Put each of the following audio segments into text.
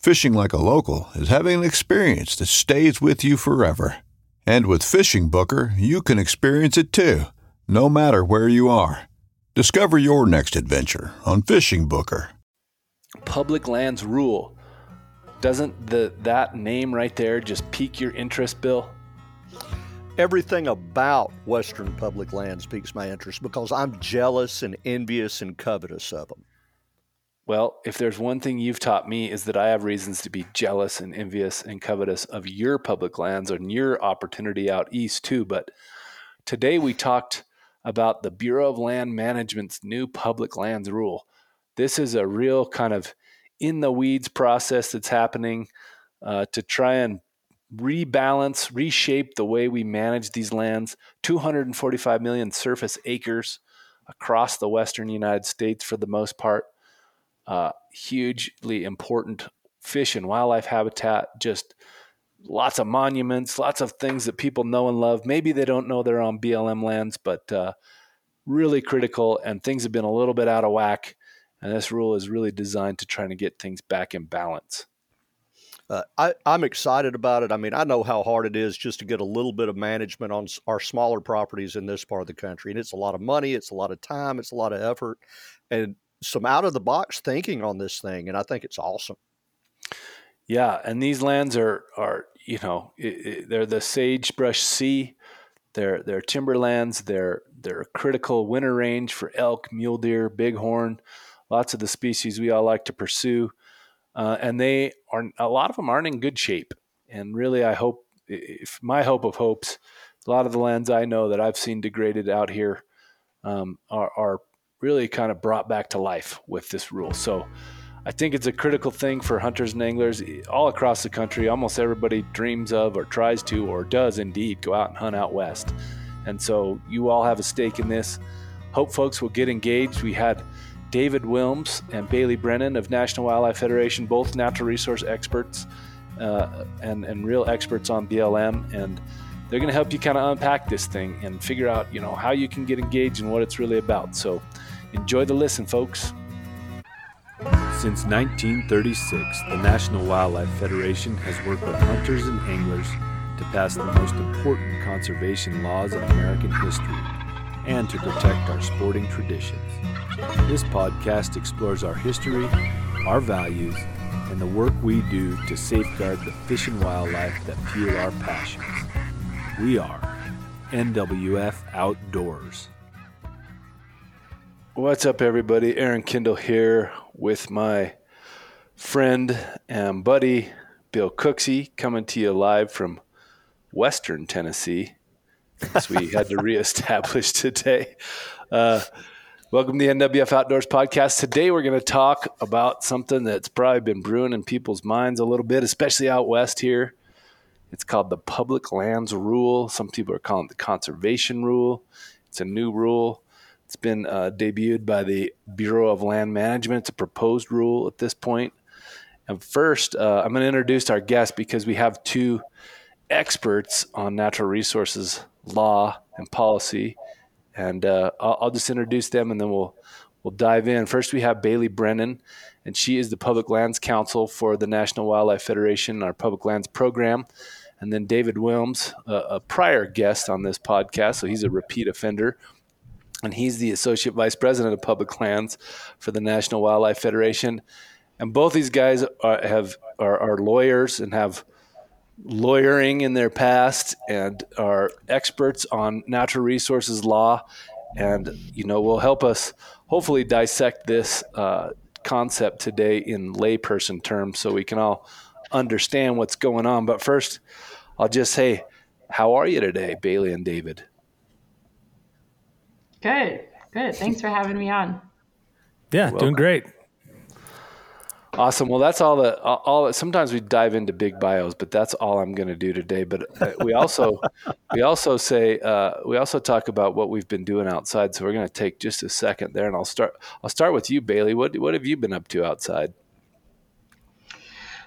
Fishing like a local is having an experience that stays with you forever. And with Fishing Booker, you can experience it too, no matter where you are. Discover your next adventure on Fishing Booker. Public lands rule. Doesn't the that name right there just pique your interest, Bill? Everything about Western public lands piques my interest because I'm jealous and envious and covetous of them. Well, if there's one thing you've taught me is that I have reasons to be jealous and envious and covetous of your public lands and your opportunity out east too. But today we talked about the Bureau of Land Management's new public lands rule. This is a real kind of in the weeds process that's happening uh, to try and rebalance, reshape the way we manage these lands. 245 million surface acres across the western United States for the most part. Uh, hugely important fish and wildlife habitat, just lots of monuments, lots of things that people know and love. Maybe they don't know they're on BLM lands, but uh, really critical, and things have been a little bit out of whack. And this rule is really designed to try to get things back in balance. Uh, I, I'm excited about it. I mean, I know how hard it is just to get a little bit of management on our smaller properties in this part of the country. And it's a lot of money, it's a lot of time, it's a lot of effort, and some out of the box thinking on this thing. And I think it's awesome. Yeah. And these lands are, are you know, it, it, they're the sagebrush sea. They're, they're timberlands. They're, they're a critical winter range for elk, mule deer, bighorn, lots of the species we all like to pursue. Uh, and they are a lot of them aren't in good shape. And really, I hope, if my hope of hopes, a lot of the lands I know that I've seen degraded out here um, are, are really kind of brought back to life with this rule. So I think it's a critical thing for hunters and anglers all across the country. Almost everybody dreams of, or tries to, or does indeed go out and hunt out west. And so you all have a stake in this. Hope folks will get engaged. We had David Willms and Bailey Brennan of National Wildlife Federation, both natural resource experts uh, and, and real experts on BLM. And they're going to help you kind of unpack this thing and figure out, you know, how you can get engaged and what it's really about. So enjoy the listen, folks. Since 1936, the National Wildlife Federation has worked with hunters and anglers to pass the most important conservation laws in American history and to protect our sporting traditions. This podcast explores our history, our values, and the work we do to safeguard the fish and wildlife that fuel our passions. We are NWF Outdoors. What's up, everybody? Aaron Kindle here with my friend and buddy Bill Cooksey coming to you live from Western Tennessee. As we had to reestablish today. Uh, welcome to the NWF Outdoors podcast. Today we're going to talk about something that's probably been brewing in people's minds a little bit, especially out west here. It's called the Public Lands Rule. Some people are calling it the Conservation Rule. It's a new rule it's been uh, debuted by the Bureau of Land Management. It's a proposed rule at this point. And first, uh, I'm going to introduce our guest because we have two experts on natural resources law, and policy. And uh, I'll, I'll, just introduce them, and then we'll we'll dive in. First, we have Bailey Brennan, and she is the Public Lands Counsel for the National Wildlife Federation, our Public Lands program. And then David Willms, a prior guest on this podcast, so he's a repeat offender and he's the associate vice president of public lands for the National Wildlife Federation. And both these guys are, have are, are lawyers and have lawyering in their past and are experts on natural resources law, and you know will help us hopefully dissect this uh, concept today in layperson terms so we can all understand what's going on. But first, I'll just say, how are you today, Bailey and David? Good, good. Thanks for having me on. Yeah, doing great. Awesome. Well, that's all the all. Sometimes we dive into big bios, but that's all I'm going to do today. But uh, we also we also say uh, we also talk about what we've been doing outside. So we're going to take just a second there, and I'll start. I'll start with you, Bailey. What what have you been up to outside?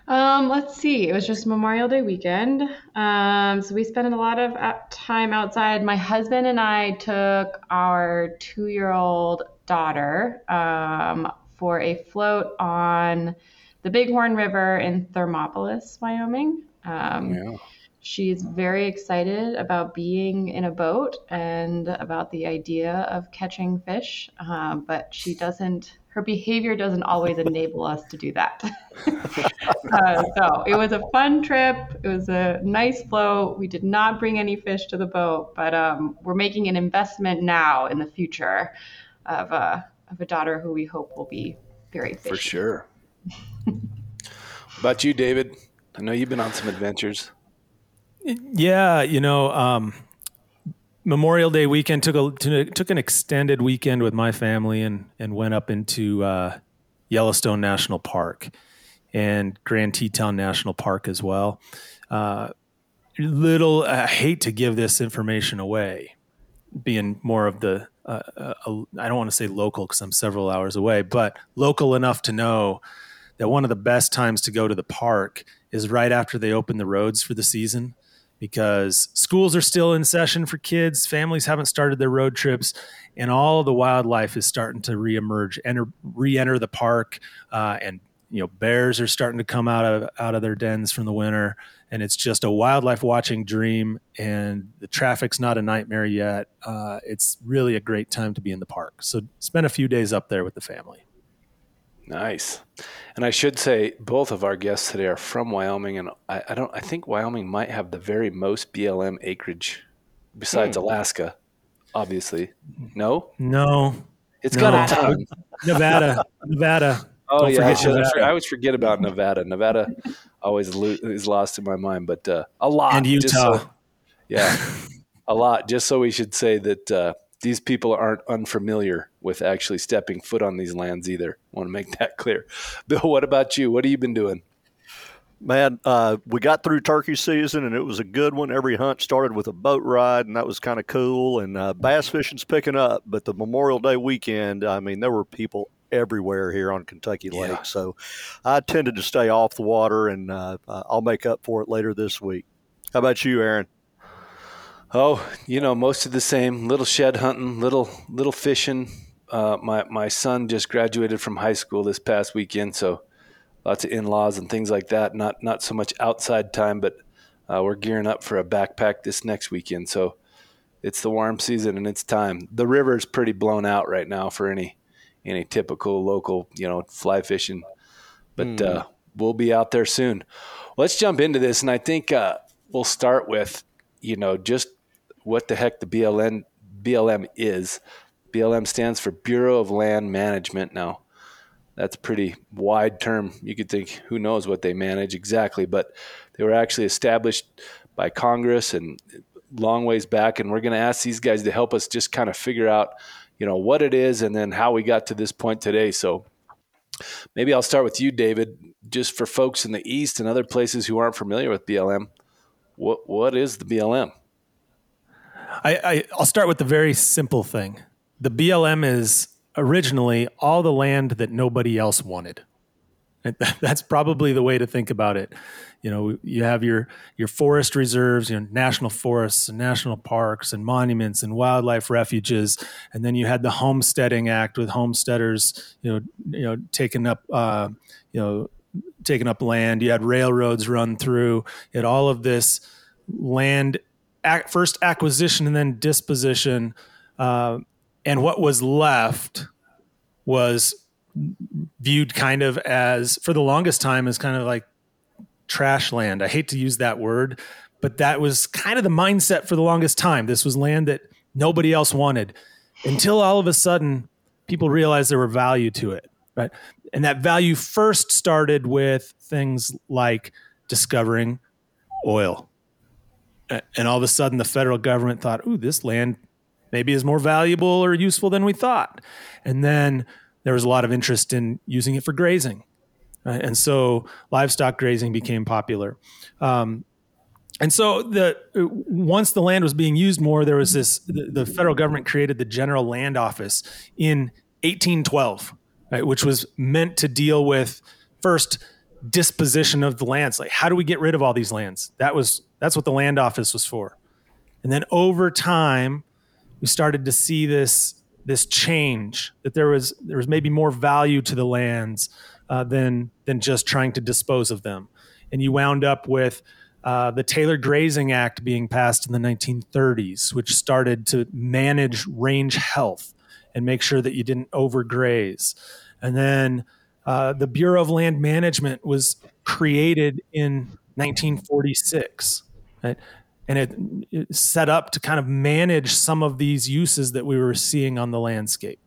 Um, let's see. It was just Memorial Day weekend. Um, so we spent a lot of uh, time outside. My husband and I took our two year old daughter um, for a float on the Bighorn River in Thermopolis, Wyoming. Um, yeah. She's very excited about being in a boat and about the idea of catching fish, uh, but she doesn't her behavior doesn't always enable us to do that. uh, so it was a fun trip. It was a nice float. We did not bring any fish to the boat, but um, we're making an investment now in the future of, uh, of a daughter who we hope will be very fishy. For sure. about you, David? I know you've been on some adventures. Yeah, you know, um, Memorial Day weekend took a took an extended weekend with my family and and went up into uh, Yellowstone National Park and Grand Teton National Park as well. Uh, little, I hate to give this information away, being more of the uh, uh I don't want to say local because I'm several hours away, but local enough to know that one of the best times to go to the park is right after they open the roads for the season because schools are still in session for kids, families haven't started their road trips, and all the wildlife is starting to reemerge, enter, re-enter the park, uh, and you know bears are starting to come out of out of their dens from the winter, and it's just a wildlife watching dream. And the traffic's not a nightmare yet. Uh, it's really a great time to be in the park. So spend a few days up there with the family. Nice. And I should say both of our guests today are from Wyoming, and I, I don't. I think Wyoming might have the very most BLM acreage, besides hmm. Alaska. Obviously, no, no, it's no. got a ton. Nevada, Nevada. Oh don't yeah, I, should. I always forget about Nevada. Nevada always lo- is lost in my mind, but uh, a lot. And Utah. So, yeah, a lot. Just so we should say that uh, these people aren't unfamiliar with actually stepping foot on these lands either. I want to make that clear. Bill, what about you? What have you been doing? Man, uh, we got through turkey season and it was a good one. Every hunt started with a boat ride, and that was kind of cool. And uh, bass fishing's picking up, but the Memorial Day weekend, I mean, there were people everywhere here on Kentucky Lake. Yeah. So I tended to stay off the water, and uh, I'll make up for it later this week. How about you, Aaron? Oh, you know, most of the same. Little shed hunting, little little fishing. Uh, my my son just graduated from high school this past weekend, so lots of in-laws and things like that. Not not so much outside time, but uh, we're gearing up for a backpack this next weekend. So it's the warm season and it's time. The river is pretty blown out right now for any any typical local, you know, fly fishing. But mm. uh, we'll be out there soon. Let's jump into this, and I think uh, we'll start with you know just what the heck the BLM BLM is. BLM stands for Bureau of Land Management. Now, that's a pretty wide term. You could think, who knows what they manage exactly, but they were actually established by Congress and long ways back. And we're going to ask these guys to help us just kind of figure out, you know, what it is and then how we got to this point today. So maybe I'll start with you, David, just for folks in the East and other places who aren't familiar with BLM. What what is the BLM? I, I I'll start with the very simple thing. The BLM is originally all the land that nobody else wanted. That's probably the way to think about it. You know, you have your your forest reserves, you know, national forests and national parks and monuments and wildlife refuges, and then you had the Homesteading Act with homesteaders, you know, you know, taking up, uh, you know, taking up land. You had railroads run through. You had all of this land, first acquisition and then disposition, uh, and what was left was viewed kind of as for the longest time as kind of like trash land. I hate to use that word, but that was kind of the mindset for the longest time. This was land that nobody else wanted until all of a sudden people realized there were value to it, right? And that value first started with things like discovering oil. And all of a sudden the federal government thought, "Ooh, this land maybe is more valuable or useful than we thought." And then there was a lot of interest in using it for grazing. Right? And so livestock grazing became popular. Um, and so the once the land was being used more, there was this the, the federal government created the General Land Office in 1812, right, which was meant to deal with first disposition of the lands. Like how do we get rid of all these lands? That was that's what the land office was for. And then over time, we started to see this this change that there was there was maybe more value to the lands uh, than than just trying to dispose of them, and you wound up with uh, the Taylor Grazing Act being passed in the 1930s, which started to manage range health and make sure that you didn't overgraze, and then uh, the Bureau of Land Management was created in 1946. Right? and it, set up to kind of manage some of these uses that we were seeing on the landscape.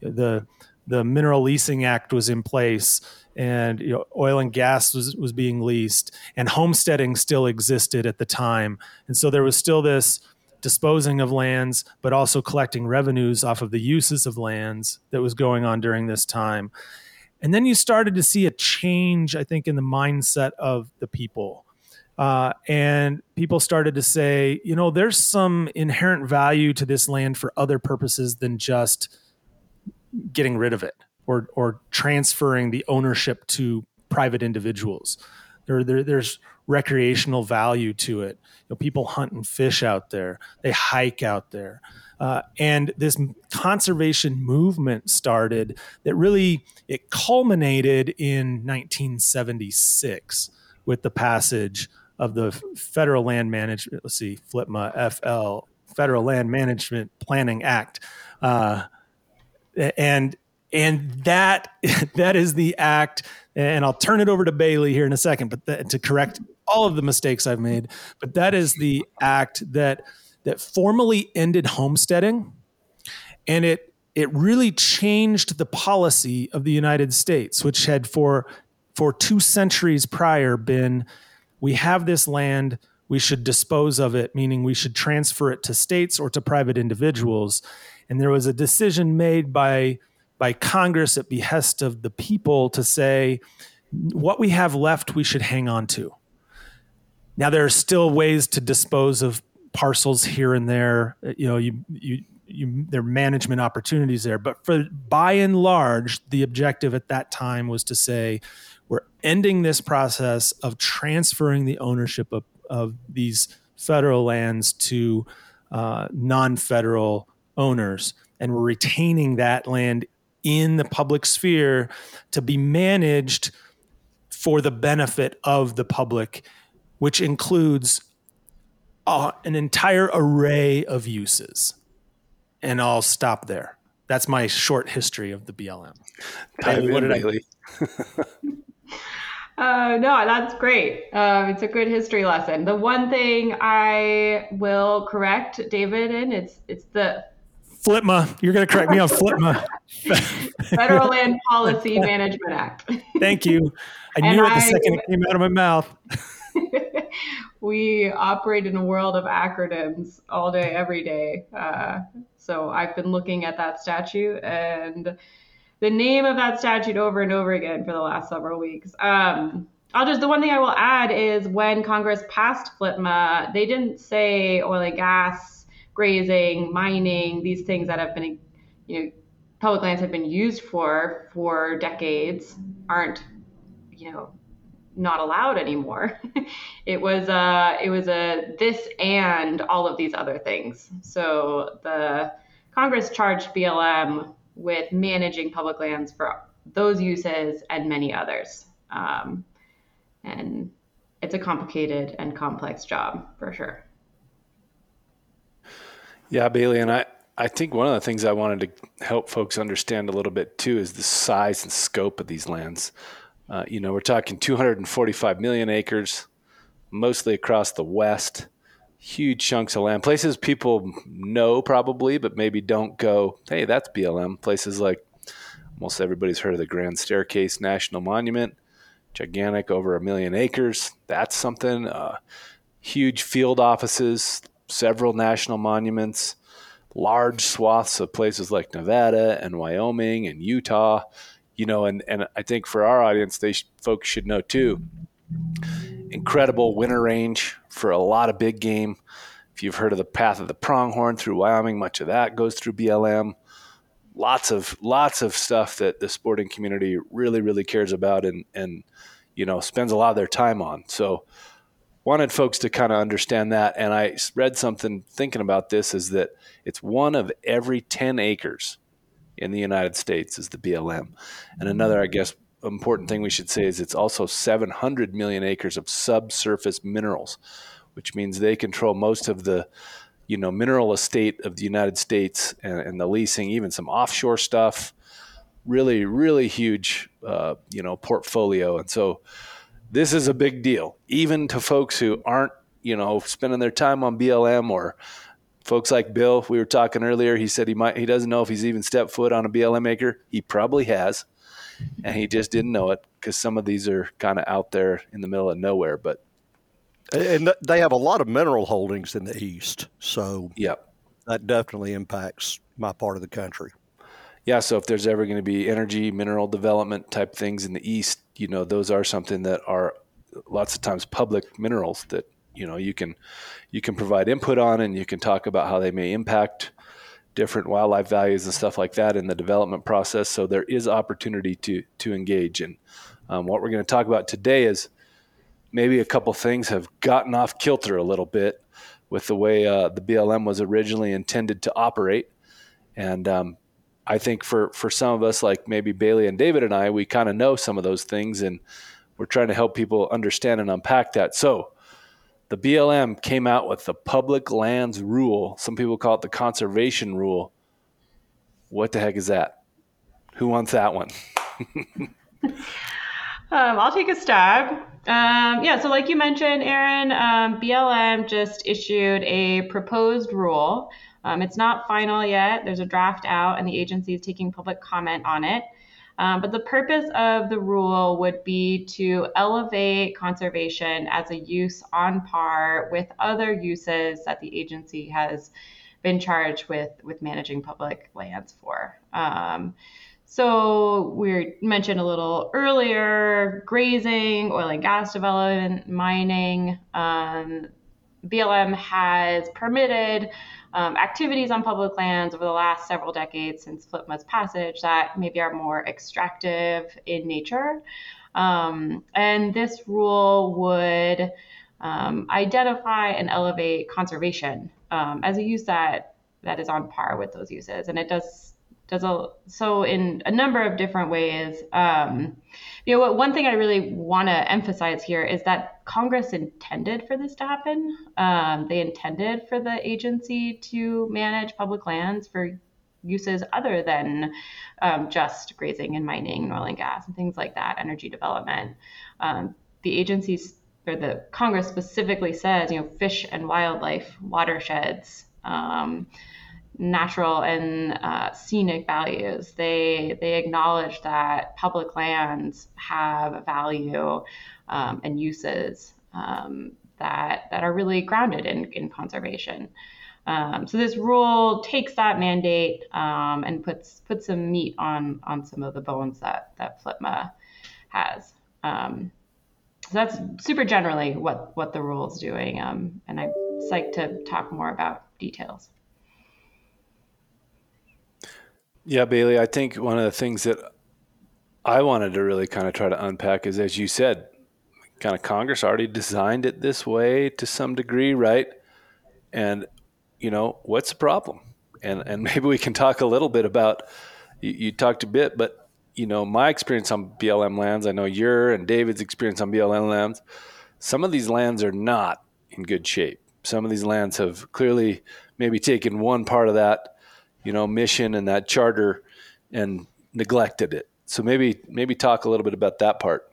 The the Mineral Leasing Act was in place, and you know, oil and gas was was being leased, and homesteading still existed at the time, and so there was still this disposing of lands, but also collecting revenues off of the uses of lands that was going on during this time. And then you started to see a change, I think, in the mindset of the people uh, and people started to say, you know, there's some inherent value to this land for other purposes than just getting rid of it or or transferring the ownership to private individuals. There, there there's recreational value to it. You know, people hunt and fish out there. They hike out there. Uh, and this conservation movement started that really it culminated in 1976 with the passage of the Federal Land Management, let's see, FLPMA, FL, Federal Land Management Planning Act. Uh, and and that that is the act and I'll turn it over to Bailey here in a second but to correct all of the mistakes I've made but that is the act that that formally ended homesteading and it it really changed the policy of the United States which had for for two centuries prior been we have this land, we should dispose of it, meaning we should transfer it to states or to private individuals. And there was a decision made by, by Congress at behest of the people to say, what we have left, we should hang on to. Now, there are still ways to dispose of parcels here and there. You know, you, you, you, there are management opportunities there. But for by and large, the objective at that time was to say, we're ending this process of transferring the ownership of, of these federal lands to uh, non federal owners. And we're retaining that land in the public sphere to be managed for the benefit of the public, which includes uh, an entire array of uses. And I'll stop there. That's my short history of the BLM. Tyler, what did I? Uh, no, that's great. Um, it's a good history lesson. The one thing I will correct David in it's it's the FLPMA. You're going to correct me on FLPMA. Federal Land Policy Management Act. Thank you. I knew it the I, second it came out of my mouth. we operate in a world of acronyms all day, every day. Uh, so I've been looking at that statute and the name of that statute over and over again for the last several weeks. Um, I'll just the one thing I will add is when Congress passed FLPMA, they didn't say oil and gas, grazing, mining, these things that have been, you know, public lands have been used for for decades aren't you know, not allowed anymore. it was a it was a this and all of these other things. So the Congress charged BLM with managing public lands for those uses and many others. Um, and it's a complicated and complex job for sure. Yeah, Bailey, and I, I think one of the things I wanted to help folks understand a little bit too is the size and scope of these lands. Uh, you know, we're talking 245 million acres, mostly across the West. Huge chunks of land, places people know probably, but maybe don't go. Hey, that's BLM. Places like almost everybody's heard of the Grand Staircase National Monument, gigantic, over a million acres. That's something. Uh, huge field offices, several national monuments, large swaths of places like Nevada and Wyoming and Utah you know, and, and I think for our audience, they sh- folks should know too. Incredible winter range for a lot of big game. If you've heard of the path of the pronghorn through Wyoming, much of that goes through BLM. Lots of lots of stuff that the sporting community really really cares about and and you know spends a lot of their time on. So wanted folks to kind of understand that. And I read something thinking about this is that it's one of every 10 acres in the United States is the BLM. And another, I guess, important thing we should say is it's also 700 million acres of subsurface minerals, which means they control most of the you know mineral estate of the United States and, and the leasing, even some offshore stuff. Really, really huge, uh, you know, portfolio. And so this is a big deal, even to folks who aren't, you know, spending their time on BLM or folks like Bill, we were talking earlier. He said he might he doesn't know if he's even stepped foot on a BLM acre. He probably has, and he just didn't know it because some of these are kind of out there in the middle of nowhere. But and they have a lot of mineral holdings in the east, so yeah, that definitely impacts my part of the country. Yeah, so if there's ever going to be energy, mineral development type things in the east, you know, those are something that are lots of times public minerals that you know you can you can provide input on and you can talk about how they may impact different wildlife values and stuff like that in the development process. So there is opportunity to to engage. And um, what we're going to talk about today is maybe a couple things have gotten off kilter a little bit with the way uh, the BLM was originally intended to operate. And um, I think for for some of us, like maybe Bailey and David and I, we kind of know some of those things, and we're trying to help people understand and unpack that. So the BLM came out with the public lands rule. Some people call it the conservation rule. What the heck is that? Who wants that one? um, I'll take a stab. Um, yeah, so like you mentioned, Aaron, um, BLM just issued a proposed rule. Um, it's not final yet. There's a draft out, and the agency is taking public comment on it. Um, but the purpose of the rule would be to elevate conservation as a use on par with other uses that the agency has been charged with with managing public lands for. Um, so we mentioned a little earlier grazing, oil and gas development, mining. Um, BLM has permitted um, activities on public lands over the last several decades since FLPMA's passage that maybe are more extractive in nature. Um, and this rule would um, identify and elevate conservation um, as a use that that is on par with those uses, and it does does a, so in a number of different ways. Um, you know, one thing I really want to emphasize here is that Congress intended for this to happen. Um, they intended for the agency to manage public lands for uses other than um, just grazing and mining oil and gas and things like that, energy development. Um, the agencies or the Congress specifically says, you know, fish and wildlife watersheds. Um, natural and uh, scenic values. They they acknowledge that public lands have value um, and uses um, that that are really grounded in, in conservation. Um, so this rule takes that mandate um, and puts puts some meat on on some of the bones that that FLPMA has. Um, so that's super generally what what the rule is doing, um, and I'm psyched to talk more about details. Yeah, Bailey, I think one of the things that I wanted to really kind of try to unpack is, as you said, kind of Congress already designed it this way to some degree, right? And you know, what's the problem? And and maybe we can talk a little bit about. You, you talked a bit, but you know, my experience on BLM lands. I know your and David's experience on BLM lands. Some of these lands are not in good shape. Some of these lands have clearly maybe taken one part of that, you know, mission and that charter and neglected it. So maybe maybe talk a little bit about that part.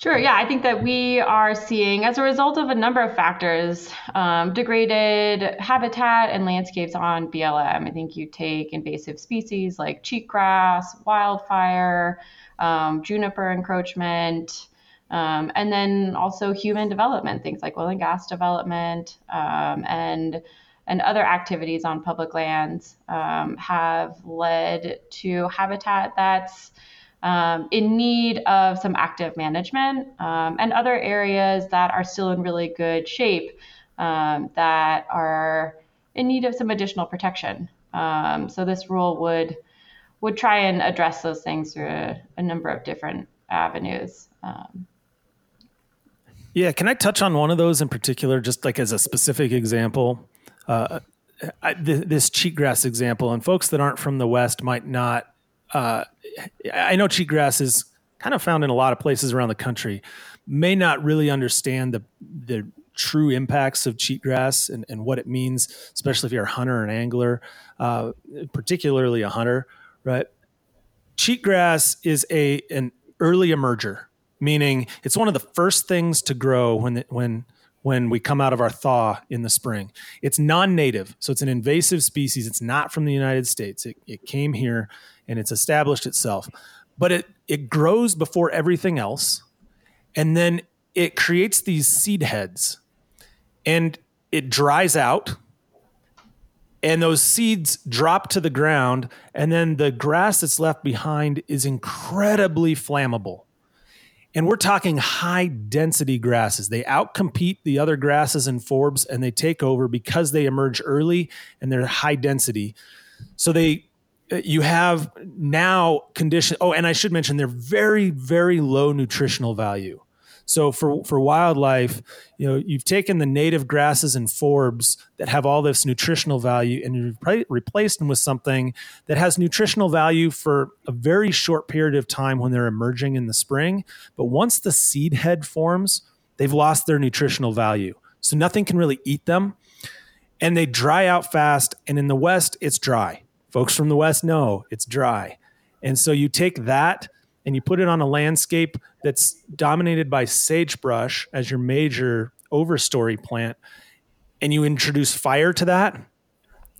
Sure. Yeah, I think that we are seeing, as a result of a number of factors, um, degraded habitat and landscapes on BLM. I think you take invasive species like cheatgrass, wildfire, um, juniper encroachment, um, and then also human development, things like oil and gas development, um, and and other activities on public lands um, have led to habitat that's um, in need of some active management um, and other areas that are still in really good shape um, that are in need of some additional protection. Um, so this rule would would try and address those things through a, a number of different avenues. Um. yeah, can I touch on one of those in particular, just like as a specific example? Uh, I, th- this cheatgrass example, and folks that aren't from the West might not uh, I know cheatgrass is kind of found in a lot of places around the country, may not really understand the the true impacts of cheatgrass and, and what it means, especially if you're a hunter or an angler, uh, particularly a hunter, right? Cheatgrass is a an early emerger, meaning it's one of the first things to grow when the, when when we come out of our thaw in the spring. It's non-native, so it's an invasive species. It's not from the United States. It, it came here and it's established itself. But it it grows before everything else, and then it creates these seed heads, and it dries out, and those seeds drop to the ground, and then the grass that's left behind is incredibly flammable. And we're talking high density grasses. They outcompete the other grasses and forbs and they take over because they emerge early and they're high density. So they uh, you have now condition oh and i should mention they're very very low nutritional value so for for wildlife you know you've taken the native grasses and forbs that have all this nutritional value and you've replaced them with something that has nutritional value for a very short period of time when they're emerging in the spring. But once the seed head forms they've lost their nutritional value. So nothing can really eat them. And they dry out fast. And in the west it's dry. Folks from the West know it's dry. And so you take that and you put it on a landscape that's dominated by sagebrush as your major overstory plant, and you introduce fire to that.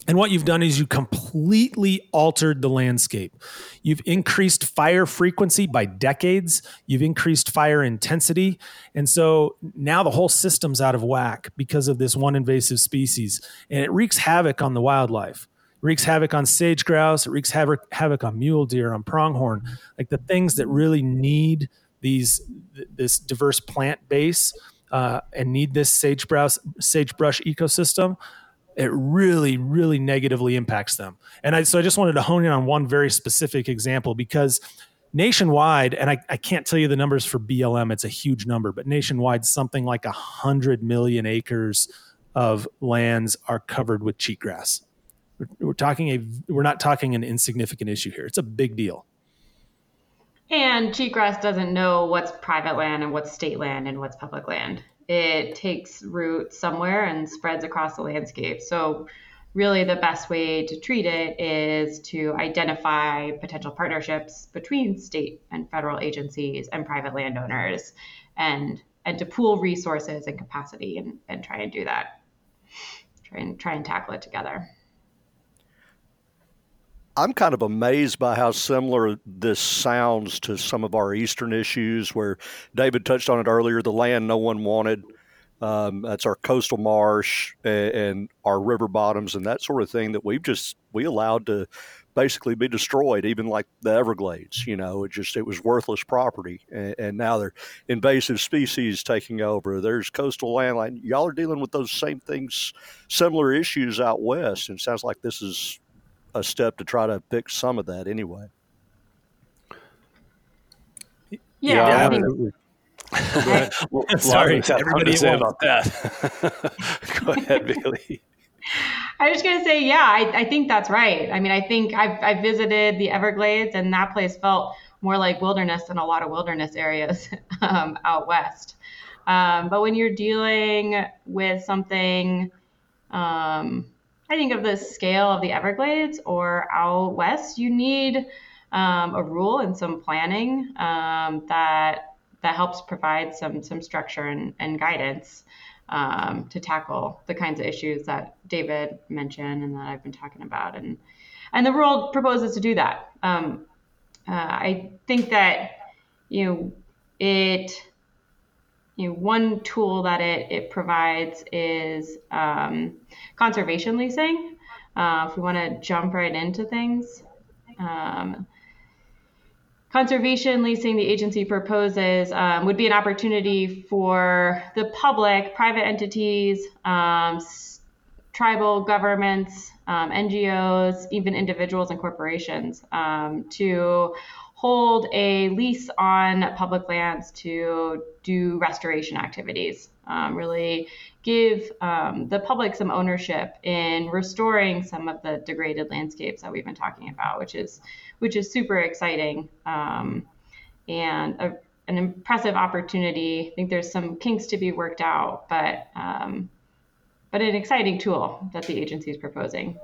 And what you've done is you completely altered the landscape. You've increased fire frequency by decades. You've increased fire intensity. And so now the whole system's out of whack because of this one invasive species. And it wreaks havoc on the wildlife wreaks havoc on sage grouse. It wreaks havoc, havoc on mule deer, on pronghorn, like the things that really need these this diverse plant base uh, and need this sagebrush sagebrush ecosystem. It really, really negatively impacts them. And I, so I just wanted to hone in on one very specific example because nationwide, and I, I can't tell you the numbers for BLM, it's a huge number, but nationwide, something like hundred million acres of lands are covered with cheatgrass. We're, we're talking a we're not talking an insignificant issue here. It's a big deal. And cheatgrass doesn't know what's private land and what's state land and what's public land. It takes root somewhere and spreads across the landscape. So, really, the best way to treat it is to identify potential partnerships between state and federal agencies and private landowners and and to pool resources and capacity and, and try and do that. Try and try and tackle it together. I'm kind of amazed by how similar this sounds to some of our eastern issues, where David touched on it earlier. The land no one wanted. Um, that's our coastal marsh and, and, our river bottoms and that sort of thing that we've just we allowed to basically be destroyed, even like the Everglades. You know, it just it was worthless property, and, and now they're invasive species taking over. There's coastal land. Like, y'all are dealing with those same things, similar issues out west, and it sounds like this is a step to try to fix some of that anyway. Yeah, Yeah, I I think- Well, Sorry, Lawrence, I have everybody to say about that. Go ahead, Bailey. I was gonna say, yeah, I, I think that's right. I mean, I think I've I visited the Everglades, and that place felt more like wilderness than a lot of wilderness areas um, out west. Um, but when you're dealing with something, um, I think of the scale of the Everglades or out west, you need um, a rule and some planning um, that that helps provide some some structure and, and guidance um, to tackle the kinds of issues that David mentioned and that I've been talking about. And and the rule proposes to do that. Um, uh, I think that you know it. You know, one tool that it, it provides is um, conservation leasing. Uh, if we want to jump right into things, um, conservation leasing the agency proposes um, would be an opportunity for the public, private entities, um, tribal governments, um, NGOs, even individuals and corporations um, to hold a lease on public lands to do restoration activities. Um, really give um, the public some ownership in restoring some of the degraded landscapes that we've been talking about, which is which is super exciting um, and a, an impressive opportunity. I think there's some kinks to be worked out, but um, but an exciting tool that the agency is proposing.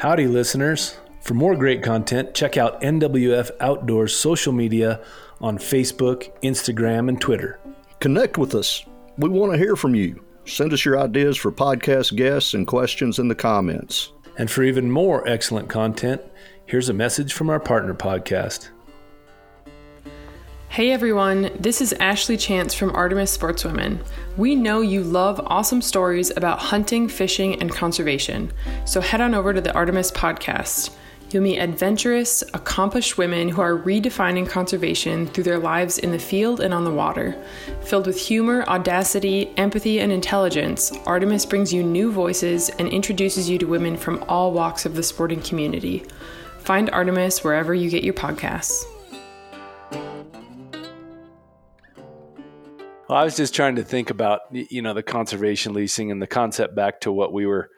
Howdy, listeners. For more great content, check out NWF Outdoors social media on Facebook, Instagram, and Twitter. Connect with us. We want to hear from you. Send us your ideas for podcast guests and questions in the comments. And for even more excellent content, here's a message from our partner podcast. Hey everyone, this is Ashley Chance from Artemis Sportswomen. We know you love awesome stories about hunting, fishing, and conservation, so head on over to the Artemis podcast. You'll meet adventurous, accomplished women who are redefining conservation through their lives in the field and on the water. Filled with humor, audacity, empathy, and intelligence, Artemis brings you new voices and introduces you to women from all walks of the sporting community. Find Artemis wherever you get your podcasts. Well, I was just trying to think about you know the conservation leasing and the concept back to what we were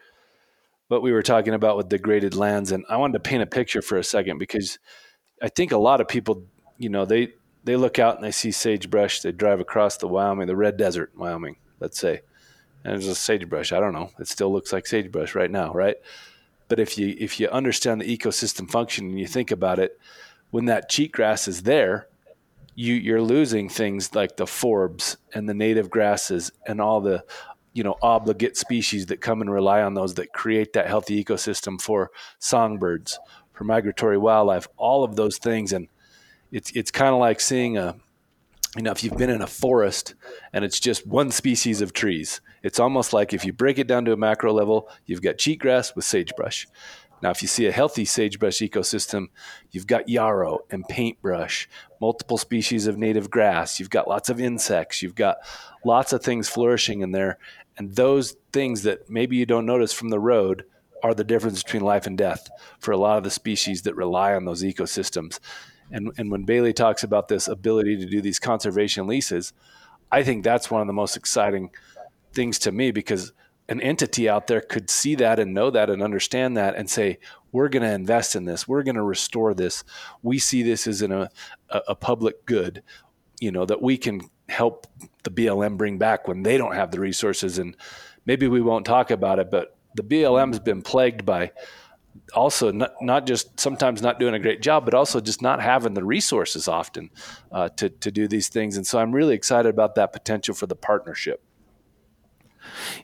what we were talking about with degraded lands, and I wanted to paint a picture for a second because I think a lot of people, you know, they they look out and they see sagebrush. They drive across the Wyoming, the Red Desert, Wyoming, let's say, and there's a sagebrush. I don't know. It still looks like sagebrush right now, right? But if you if you understand the ecosystem function and you think about it, when that cheatgrass is there, you you're losing things like the forbs and the native grasses and all the you know obligate species that come and rely on those that create that healthy ecosystem for songbirds for migratory wildlife all of those things. And it's it's kind of like seeing a you know if you've been in a forest and it's just one species of trees it's almost like if you break it down to a macro level you've got cheatgrass with sagebrush now, if you see a healthy sagebrush ecosystem, you've got yarrow and paintbrush, multiple species of native grass, you've got lots of insects, you've got lots of things flourishing in there. And those things that maybe you don't notice from the road are the difference between life and death for a lot of the species that rely on those ecosystems. And, and when Bailey talks about this ability to do these conservation leases, I think that's one of the most exciting things to me because an entity out there could see that and know that and understand that and say, we're going to invest in this. We're going to restore this. We see this as a, a, public good, you know, that we can help the BLM bring back when they don't have the resources. And maybe we won't talk about it, but the BLM has been plagued by also not, not just sometimes not doing a great job, but also just not having the resources often uh, to, to do these things. And so I'm really excited about that potential for the partnership.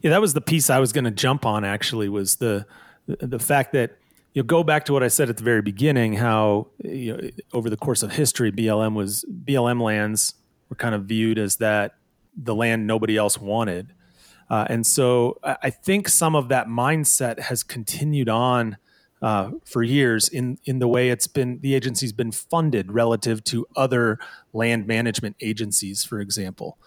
Yeah, that was the piece I was going to jump on. Actually, was the the fact that you know, go back to what I said at the very beginning, how you know, over the course of history, BLM was BLM lands were kind of viewed as that the land nobody else wanted, uh, and so I think some of that mindset has continued on uh, for years in in the way it's been the agency's been funded relative to other land management agencies, for example,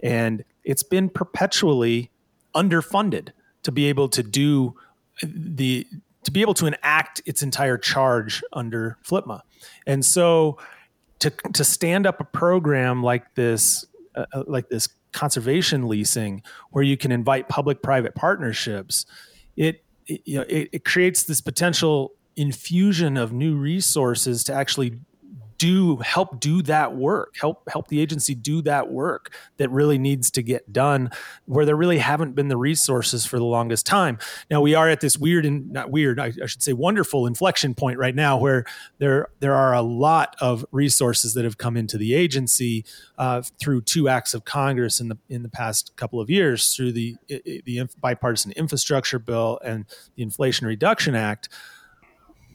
and it's been perpetually underfunded to be able to do the to be able to enact its entire charge under FLPMA. And so to to stand up a program like this uh, uh, like this conservation leasing where you can invite public private partnerships it, it you know it, it creates this potential infusion of new resources to actually do help do that work help help the agency do that work that really needs to get done where there really haven't been the resources for the longest time. Now we are at this weird and not weird I, I should say wonderful inflection point right now where there there are a lot of resources that have come into the agency uh, through two acts of congress in the in the past couple of years through the the bipartisan infrastructure bill and the inflation reduction act.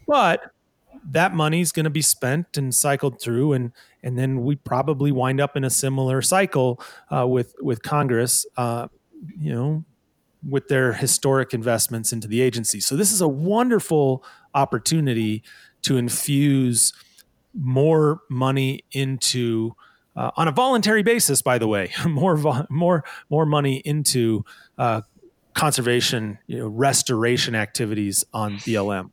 But that money is going to be spent and cycled through and and then we probably wind up in a similar cycle uh, with with Congress uh, you know with their historic investments into the agency. So this is a wonderful opportunity to infuse more money into uh, on a voluntary basis by the way more vo- more more money into uh, conservation you know restoration activities on BLM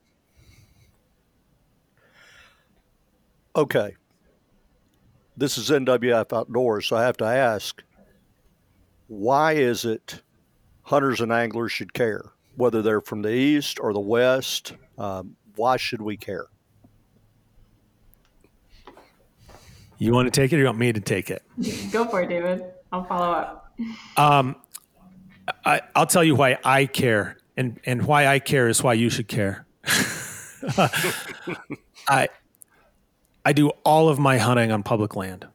Okay. This is NWF Outdoors, so I have to ask why is it hunters and anglers should care? Whether they're from the east or the west, um, why should we care? You want to take it or you want me to take it? Go for it, David. I'll follow up. Um, I, will tell you why I care, and, and why I care is why you should care. I I do all of my hunting on public land.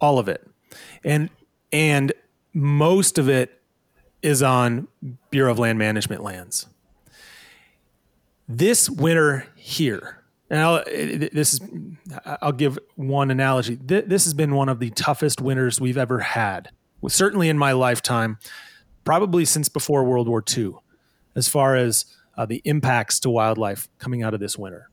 All of it. And and most of it is on Bureau of Land Management lands. This winter here, and I'll, this is, I'll give one analogy. This has been one of the toughest winters we've ever had, certainly in my lifetime, probably since before World War II, as far as uh, the impacts to wildlife coming out of this winter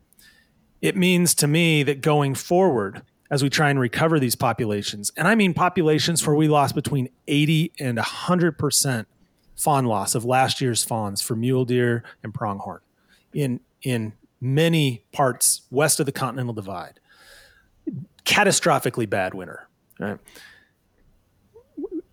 it means to me that going forward, as we try and recover these populations, and I mean populations where we lost between 80 and 100% fawn loss of last year's fawns for mule deer and pronghorn in, in many parts west of the Continental Divide. Catastrophically bad winter. Right?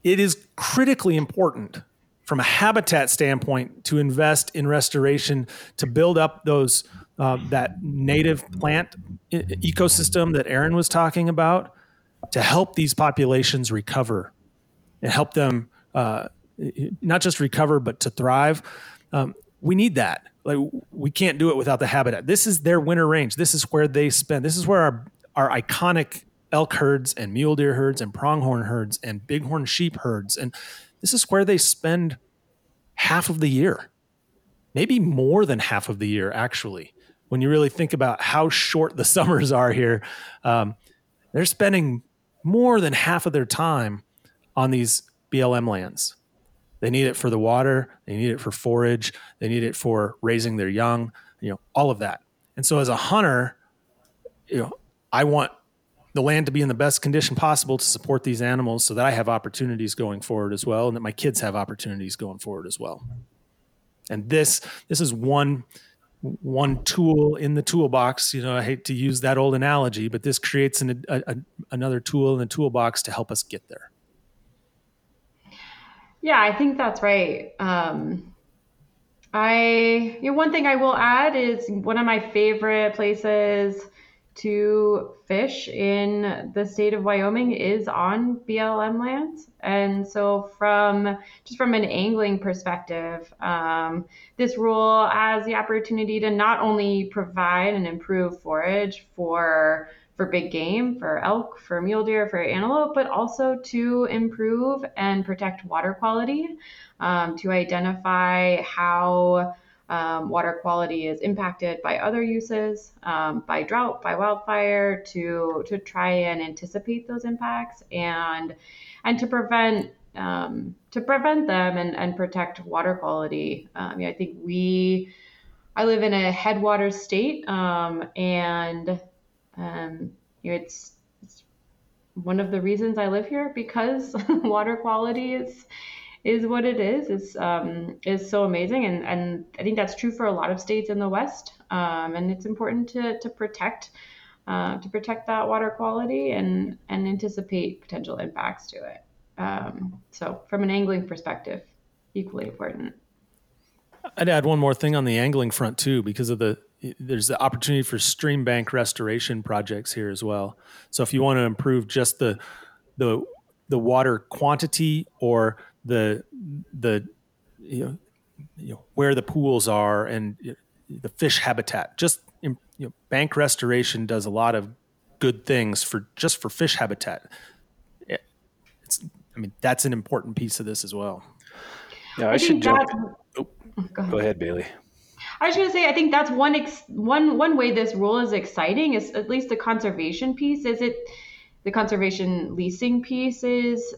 It is critically important from a habitat standpoint to invest in restoration to build up those uh, that native plant ecosystem that Aaron was talking about to help these populations recover and help them uh, not just recover but to thrive. Um, we need that. Like we can't do it without the habitat. This is their winter range. This is where they spend. This is where our our iconic elk herds and mule deer herds and pronghorn herds and bighorn sheep herds and this is where they spend half of the year, maybe more than half of the year, actually. When you really think about how short the summers are here, um, they're spending more than half of their time on these BLM lands. They need it for the water, they need it for forage, they need it for raising their young, you know, all of that. And so as a hunter, you know, I want the land to be in the best condition possible to support these animals so that I have opportunities going forward as well and that my kids have opportunities going forward as well. And this this is one one tool in the toolbox. You know, I hate to use that old analogy, but this creates an, a, a, another tool in the toolbox to help us get there. Yeah, I think that's right. Um, I you know, one thing I will add is one of my favorite places to fish in the state of Wyoming is on BLM lands. And so, from just from an angling perspective, um, this rule has the opportunity to not only provide and improve forage for for big game, for elk, for mule deer, for antelope, but also to improve and protect water quality, um, to identify how um, water quality is impacted by other uses, um, by drought, by wildfire, to to try and anticipate those impacts and and to prevent um, to prevent them and, and protect water quality. Um, I think we I live in a headwater state, um, and um, you know, it's, it's one of the reasons I live here because water quality is is what it is is um, is so amazing, and and I think that's true for a lot of states in the West. Um, and it's important to to protect uh, to protect that water quality and and anticipate potential impacts to it. Um, so from an angling perspective, equally important. I'd add one more thing on the angling front too, because of the there's the opportunity for stream bank restoration projects here as well. So if you want to improve just the the the water quantity or the the you know, you know where the pools are and the fish habitat, just you know, bank restoration does a lot of good things for just for fish habitat. It's I mean that's an important piece of this as well. Yeah, I, I should jump. Oh, go, ahead. go ahead, Bailey. I was going to say, I think that's one ex- one one way this rule is exciting is at least the conservation piece. Is it the conservation leasing piece is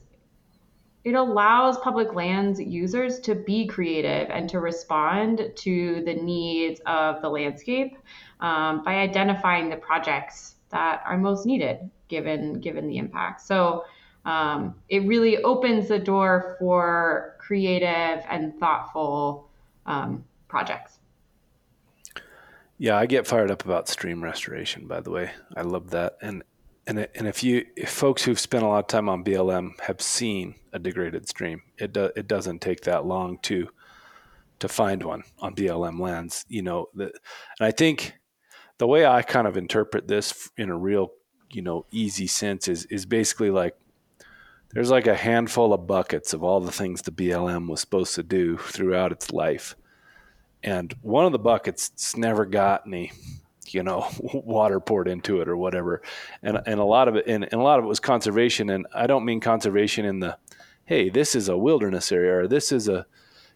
it allows public lands users to be creative and to respond to the needs of the landscape um, by identifying the projects that are most needed given given the impact. So um, it really opens the door for creative and thoughtful um, projects. Yeah, I get fired up about stream restoration. By the way, I love that, and and and if you if folks who've spent a lot of time on BLM have seen a degraded stream, it do, it doesn't take that long to to find one on BLM lands. You know, the, and I think the way I kind of interpret this in a real you know easy sense is is basically like there's like a handful of buckets of all the things the BLM was supposed to do throughout its life and one of the buckets never got any you know water poured into it or whatever. And and a lot of it and, and, a lot of it was conservation. And i don't mean conservation in the hey this is a wilderness area or this is a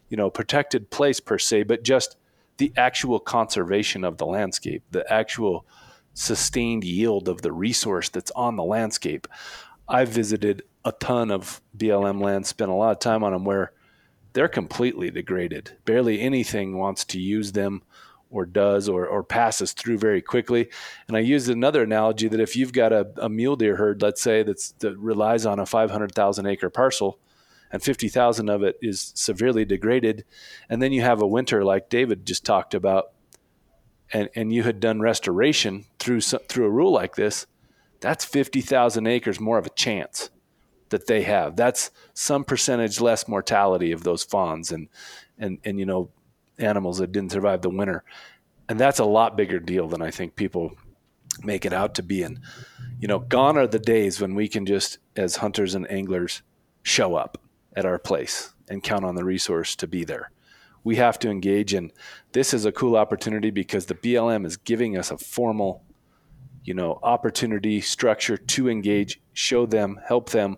you know protected place per se but just the actual conservation of the landscape the actual sustained yield of the resource that's on the landscape. I've visited a ton of blm land spent a lot of time on them where they're completely degraded. Barely anything wants to use them or does or, or passes through very quickly. And I used another analogy that if you've got a, a mule deer herd, let's say that's, that relies on a 500,000 acre parcel and 50,000 of it is severely degraded, and then you have a winter like David just talked about, and, and you had done restoration through, through a rule like this, that's 50,000 acres more of a chance that they have. That's some percentage less mortality of those fawns and and and you know animals that didn't survive the winter. And that's a lot bigger deal than I think people make it out to be. And you know, gone are the days when we can just as hunters and anglers show up at our place and count on the resource to be there. We have to engage and this is a cool opportunity because the BLM is giving us a formal you know opportunity structure to engage show them help them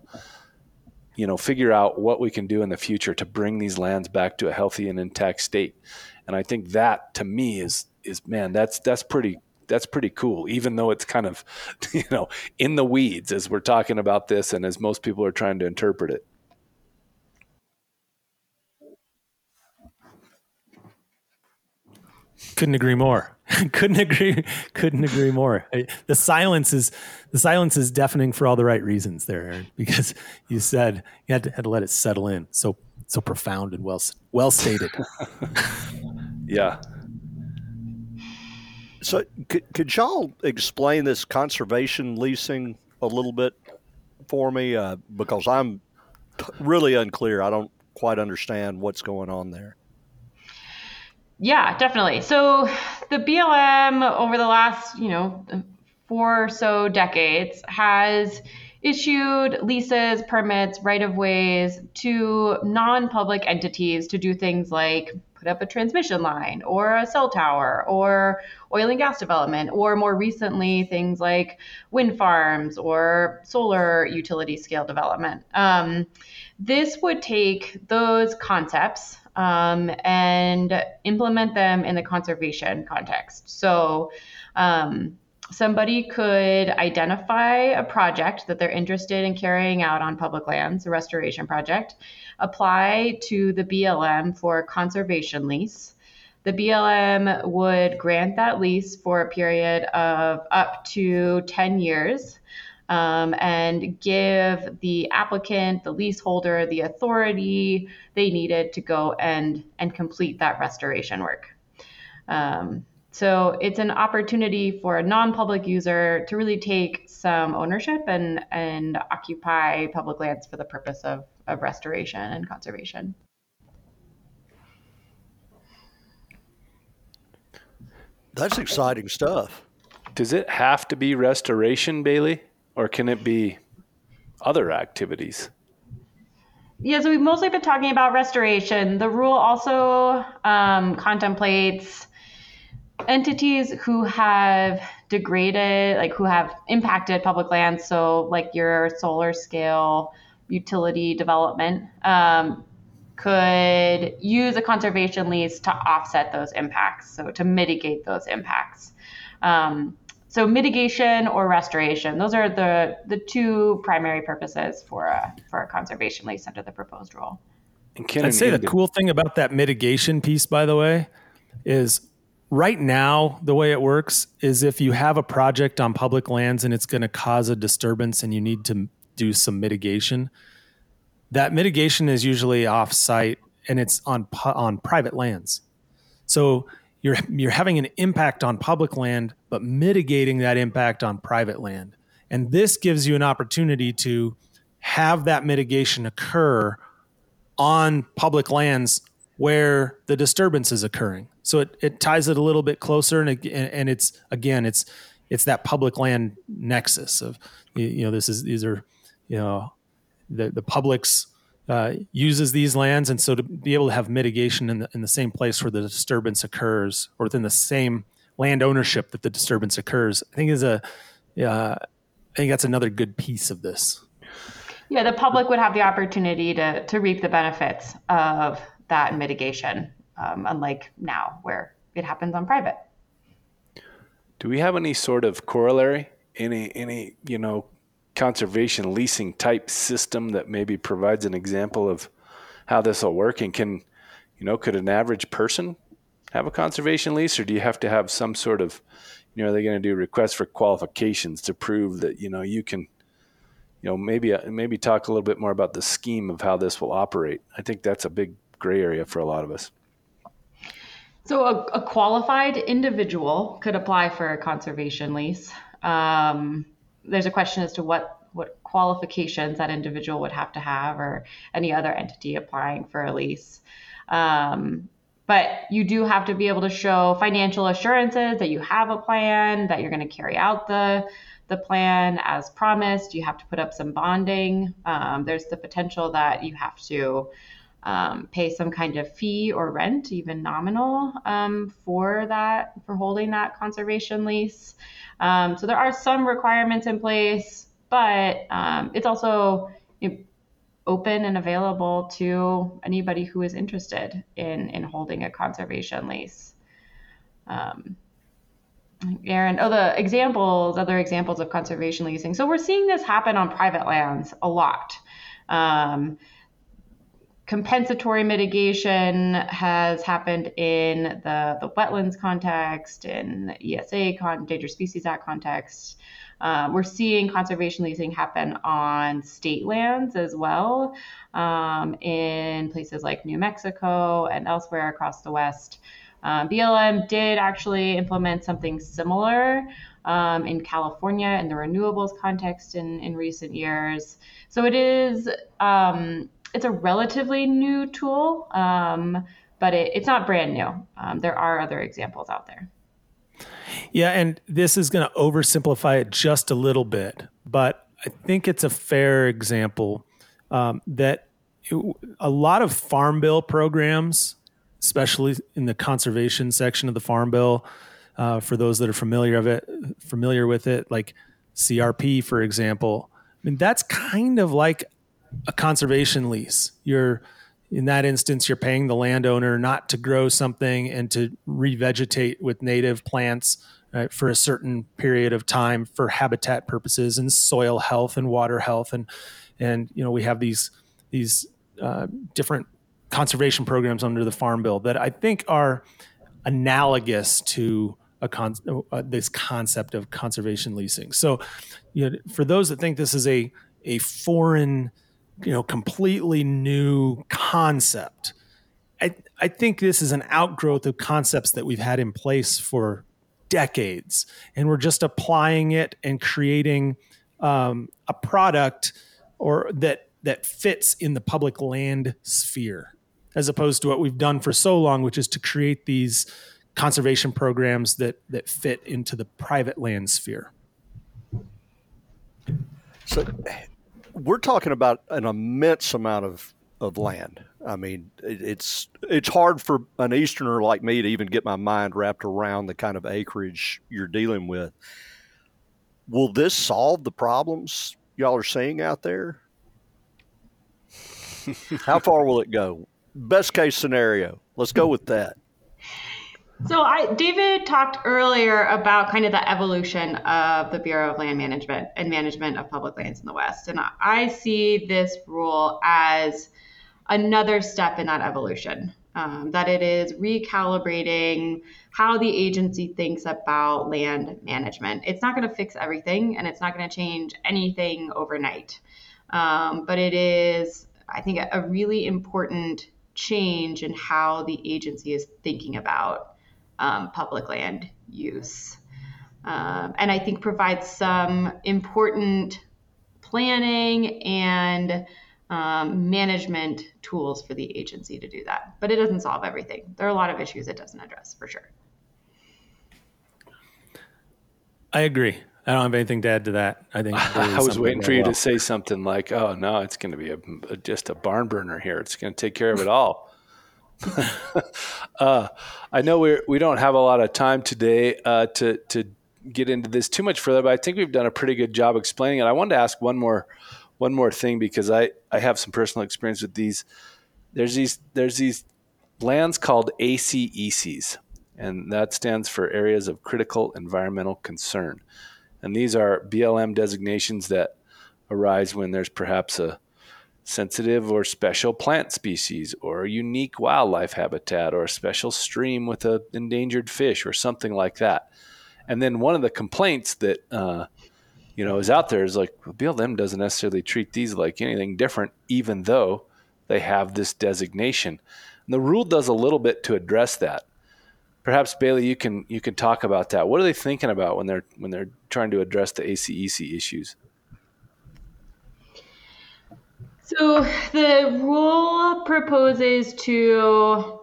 you know figure out what we can do in the future to bring these lands back to a healthy and intact state. And i think that to me is is man that's that's pretty that's pretty cool even though it's kind of you know in the weeds as we're talking about this and as most people are trying to interpret it couldn't agree more. Couldn't agree couldn't agree more. The silence is the silence is deafening for all the right reasons there Aaron, because you said you had to, had to let it settle in so so profound and well well stated. Yeah. So could, could y'all explain this conservation leasing a little bit for me? Uh, because i'm really unclear. I don't quite understand what's going on there yeah, definitely. So the BLM over the last, you know, four or so decades has issued leases, permits, right of ways to non public entities to do things like put up a transmission line or a cell tower or oil and gas development, or more recently, things like wind farms or solar utility scale development. Um, this would take those concepts um, and implement them in the conservation context. So, um, somebody could identify a project that they're interested in carrying out on public lands, a restoration project, apply to the BLM for a conservation lease. The BLM would grant that lease for a period of up to 10 years. Um, and give the applicant, the leaseholder, the authority they needed to go and and complete that restoration work. Um, so it's an opportunity for a non-public user to really take some ownership and and occupy public lands for the purpose of, of restoration and conservation. That's exciting stuff. Does it have to be restoration, Bailey, or can it be other activities? Yeah, so we've mostly been talking about restoration. The rule also um, contemplates entities who have degraded, like who have impacted public lands. So, like your solar scale utility development um, could use a conservation lease to offset those impacts, so to mitigate those impacts. Um, so mitigation or restoration, those are the, the two primary purposes for a, for a conservation lease under the proposed rule. And can I'd say the cool thing about that mitigation piece, by the way, is right now the way it works is if you have a project on public lands and it's going to cause a disturbance and you need to do some mitigation, that mitigation is usually off-site and it's on on private lands. So you're you're having an impact on public land but mitigating that impact on private land. And this gives you an opportunity to have that mitigation occur on public lands where the disturbance is occurring. So it, it ties it a little bit closer and, and it's again it's it's that public land nexus of you know this is these are you know the the public's uh, uses these lands, and so to be able to have mitigation in the in the same place where the disturbance occurs, or within the same land ownership that the disturbance occurs, I think is a uh, I think that's another good piece of this. Yeah, the public would have the opportunity to to reap the benefits of that mitigation, um, unlike now where it happens on private. Do we have any sort of corollary? Any any you know conservation leasing type system that maybe provides an example of how this will work? And can, you know, could an average person have a conservation lease, or do you have to have some sort of, you know, are they going to do requests for qualifications to prove that you know you can, you know, maybe maybe talk a little bit more about the scheme of how this will operate. I think that's a big gray area for a lot of us. So a, a qualified individual could apply for a conservation lease. Um, there's a question as to what what qualifications that individual would have to have or any other entity applying for a lease. Um, but you do have to be able to show financial assurances that you have a plan, that you're going to carry out the the plan as promised. You have to put up some bonding. Um, there's the potential that you have to um, pay some kind of fee or rent, even nominal, um, for that for holding that conservation lease. Um, so there are some requirements in place, but um, it's also you know, open and available to anybody who is interested in in holding a conservation lease. Um, Aaron, oh, the examples, other examples of conservation leasing. So we're seeing this happen on private lands a lot. Um, compensatory mitigation has happened in the, the wetlands context, in ESA, con- Endangered Species Act context. Um, we're seeing conservation leasing happen on state lands as well, um, in places like New Mexico and elsewhere across the West. Um, BLM did actually implement something similar um, in California in the renewables context in, in recent years. So it is um, it's a relatively new tool, um, but it, it's not brand new. Um, there are other examples out there. Yeah, and this is going to oversimplify it just a little bit, but I think it's a fair example um, that it, a lot of farm bill programs, especially in the conservation section of the farm bill, uh, for those that are familiar of it, familiar with it, like CRP, for example. I mean, that's kind of like a conservation lease. You're in that instance, you're paying the landowner not to grow something and to revegetate with native plants right, for a certain period of time for habitat purposes and soil health and water health and and you know we have these these uh, different conservation programs under the Farm Bill that I think are analogous to a con- uh, this concept of conservation leasing. So, you know, for those that think this is a a foreign, you know, completely new concept, I I think this is an outgrowth of concepts that we've had in place for decades, and we're just applying it and creating um, a product or that that fits in the public land sphere as opposed to what we've done for so long which is to create these conservation programs that that fit into the private land sphere. So we're talking about an immense amount of, of land. I mean, it's it's hard for an Easterner like me to even get my mind wrapped around the kind of acreage you're dealing with. Will this solve the problems y'all are seeing out there? How far will it go? Best case scenario. Let's go with that. So I David talked earlier about kind of the evolution of the Bureau of Land Management and management of public lands in the West. And I see this rule as another step in that evolution. Um, that it is recalibrating how the agency thinks about land management. It's not going to fix everything and it's not going to change anything overnight. Um, but it is, I think, a, a really important change in how the agency is thinking about um, public land use. Um, and I think provides some important planning and um, management tools for the agency to do that. But it doesn't solve everything. There are a lot of issues it doesn't address for sure. I agree. I don't have anything to add to that. I think I was waiting for you well. to say something like, "Oh no, it's going to be a, a, just a barn burner here. It's going to take care of it all." uh, I know we we don't have a lot of time today uh, to to get into this too much further, but I think we've done a pretty good job explaining it. I wanted to ask one more one more thing because I I have some personal experience with these. There's these there's these lands called ACECs, and that stands for Areas of Critical Environmental Concern, and these are BLM designations that arise when there's perhaps a sensitive or special plant species or a unique wildlife habitat or a special stream with an endangered fish or something like that. And then one of the complaints that uh, you know is out there is like well, BLM doesn't necessarily treat these like anything different, even though they have this designation. And the rule does a little bit to address that. Perhaps Bailey, you can you can talk about that. What are they thinking about when they're when they're trying to address the ACEC issues? So the rule proposes to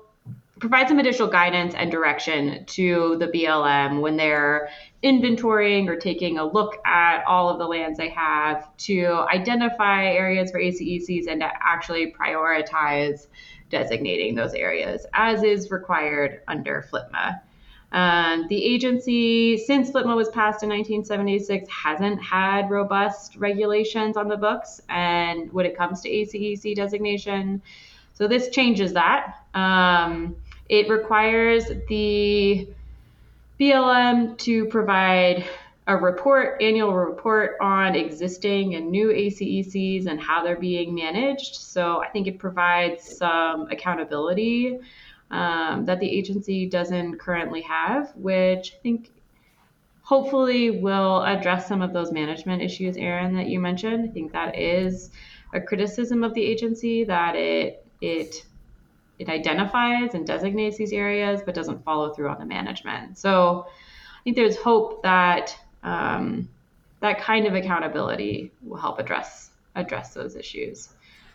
provide some additional guidance and direction to the BLM when they're inventorying or taking a look at all of the lands they have to identify areas for ACECs and to actually prioritize designating those areas as is required under FLPMA. Um, the agency, since FLPMA was passed in 1976, hasn't had robust regulations on the books, and when it comes to ACEC designation, so this changes that. Um, it requires the BLM to provide a report, annual report on existing and new ACECs and how they're being managed. So I think it provides some accountability um, that the agency doesn't currently have, which I think hopefully will address some of those management issues, Aaron, that you mentioned. I think that is a criticism of the agency that it it it identifies and designates these areas but doesn't follow through on the management. So I think there's hope that um, that kind of accountability will help address address those issues.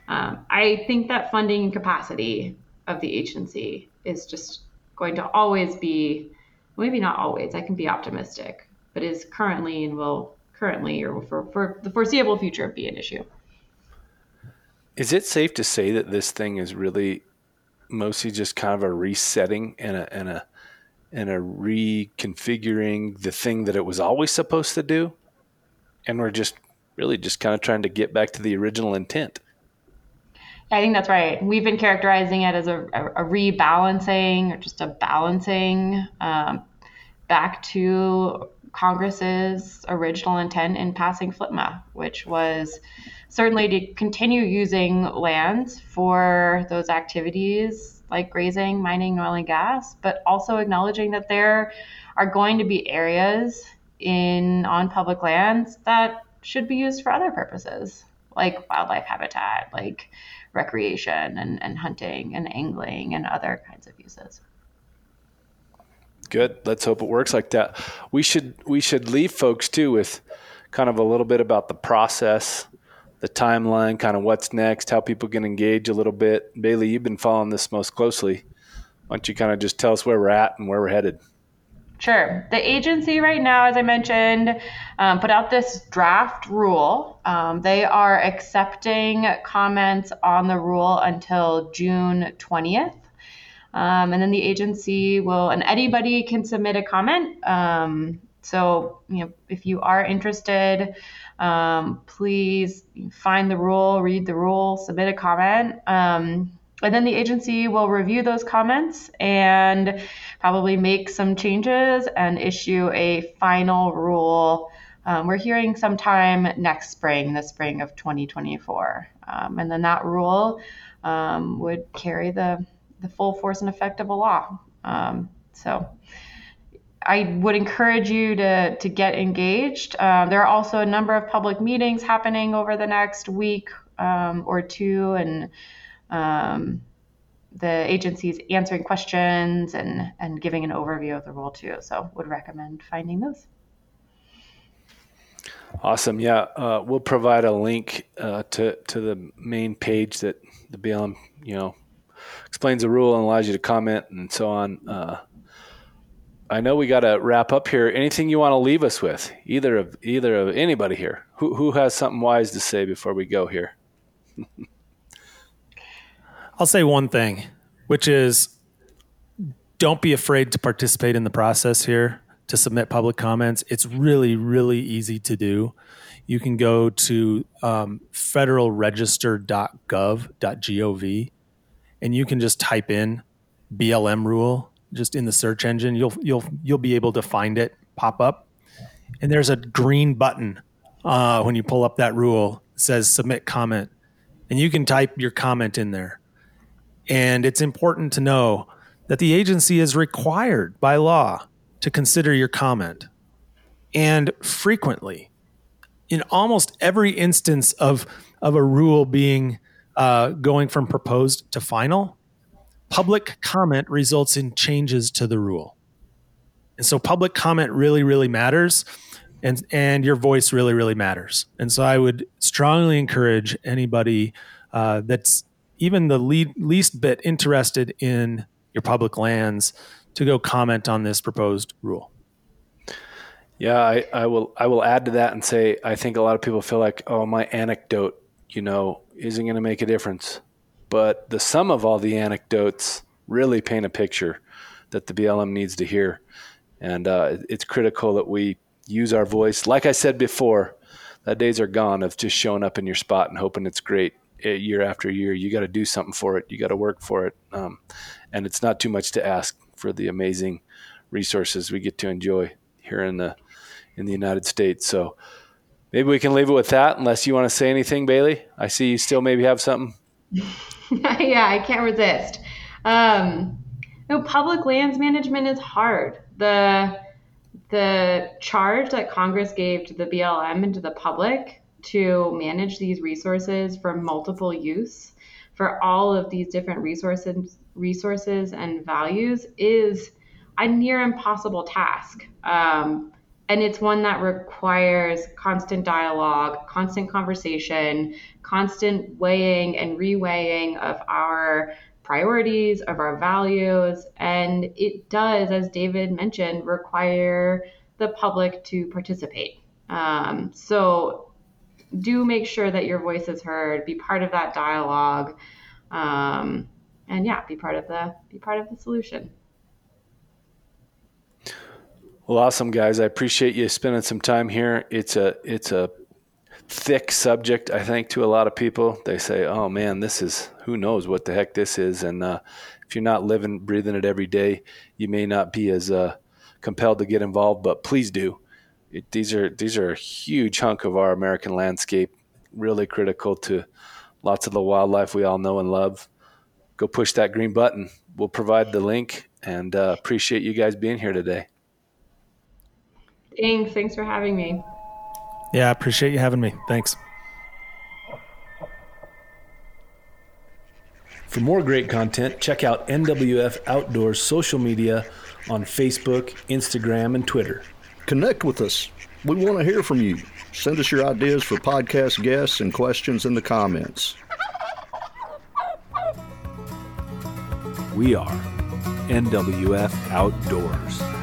Um, I think that funding capacity of the agency is just going to always be, maybe not always, I can be optimistic, but is currently and will currently or for, for the foreseeable future be an issue. Is it safe to say that this thing is really mostly just kind of a resetting and a and a and a reconfiguring the thing that it was always supposed to do? And we're just really just kind of trying to get back to the original intent. I think that's right. We've been characterizing it as a, a, rebalancing or just a balancing um, back to Congress's original intent in passing FLPMA, which was certainly to continue using lands for those activities like grazing, mining, oil and gas, but also acknowledging that there are going to be areas in on public lands that should be used for other purposes, like wildlife habitat, like recreation and, and hunting and angling and other kinds of uses. Good. Let's hope it works like that. We should we should leave folks too with kind of a little bit about the process, the timeline, kind of what's next, how people can engage a little bit. Bailey, you've been following this most closely. Why don't you kind of just tell us where we're at and where we're headed? Sure. The agency right now, as I mentioned, um, put out this draft rule. Um, they are accepting comments on the rule until June 20th. Um, and then the agency will, and anybody can submit a comment. Um, so, you know, if you are interested, um, please find the rule, read the rule, submit a comment. And then the agency will review those comments and probably make some changes and issue a final rule. Um, we're hearing sometime next spring, the spring of 2024. Um, and then that rule um, would carry the, the full force and effect of a law. Um, so I would encourage you to, to get engaged. Uh, there are also a number of public meetings happening over the next week um, or two, and um, the agencies answering questions and, and giving an overview of the rule too. So would recommend finding those. Awesome. Yeah, uh, we'll provide a link uh, to to the main page that the BLM, you know, explains the rule and allows you to comment and so on. Uh, I know we got to wrap up here. Anything you want to leave us with, either of either of anybody here? Who who has something wise to say before we go here? I'll say one thing, which is don't be afraid to participate in the process here to submit public comments. It's really, really easy to do. You can go to um, federalregister.gov.gov and you can just type in BLM rule just in the search engine. You'll you'll you'll be able to find it pop up, and there's a green button uh, when you pull up that rule. It says submit comment, and you can type your comment in there and it's important to know that the agency is required by law to consider your comment. And frequently, in almost every instance of, of a rule being uh, going from proposed to final, public comment results in changes to the rule. And so public comment really, really matters. And, and your voice really, really matters. And so I would strongly encourage anybody uh, that's even the lead, least bit interested in your public lands to go comment on this proposed rule. Yeah, I, I will. I will add to that and say I think a lot of people feel like, oh, my anecdote, you know, isn't going to make a difference. But the sum of all the anecdotes really paint a picture that the BLM needs to hear, and uh, it's critical that we use our voice. Like I said before, that days are gone of just showing up in your spot and hoping it's great year after year. You got to do something for it. You got to work for it. Um, and it's not too much to ask for the amazing resources we get to enjoy here in the in the United States. So maybe we can leave it with that. Unless you want to say anything, Bailey. I see you still maybe have something. yeah, I can't resist. Um, know, public lands management is hard. The the charge that Congress gave to the BLM and to the public to manage these resources for multiple use for all of these different resources resources and values is a near impossible task. Um, and it's one that requires constant dialogue constant conversation constant weighing and reweighing of our priorities of our values and it does as david mentioned require the public to participate. Um, so do make sure that your voice is heard. Be part of that dialogue, um, and yeah, be part of the be part of the solution. Well, awesome guys. I appreciate you spending some time here. It's a it's a thick subject, I think, to a lot of people. They say, "Oh man, this is who knows what the heck this is," and uh, if you're not living, breathing it every day, you may not be as uh, compelled to get involved. But please do it, these are these are a huge hunk of our American landscape, really critical to lots of the wildlife we all know and love. go push that green button. We'll provide the link and uh, appreciate you guys being here today. Thanks. Thanks for having me. Yeah, I appreciate you having me. Thanks. For more great content, check out NWF Outdoors social media on Facebook, Instagram, and Twitter. Connect with us. We want to hear from you. Send us your ideas for podcast guests and questions in the comments. We are NWF Outdoors.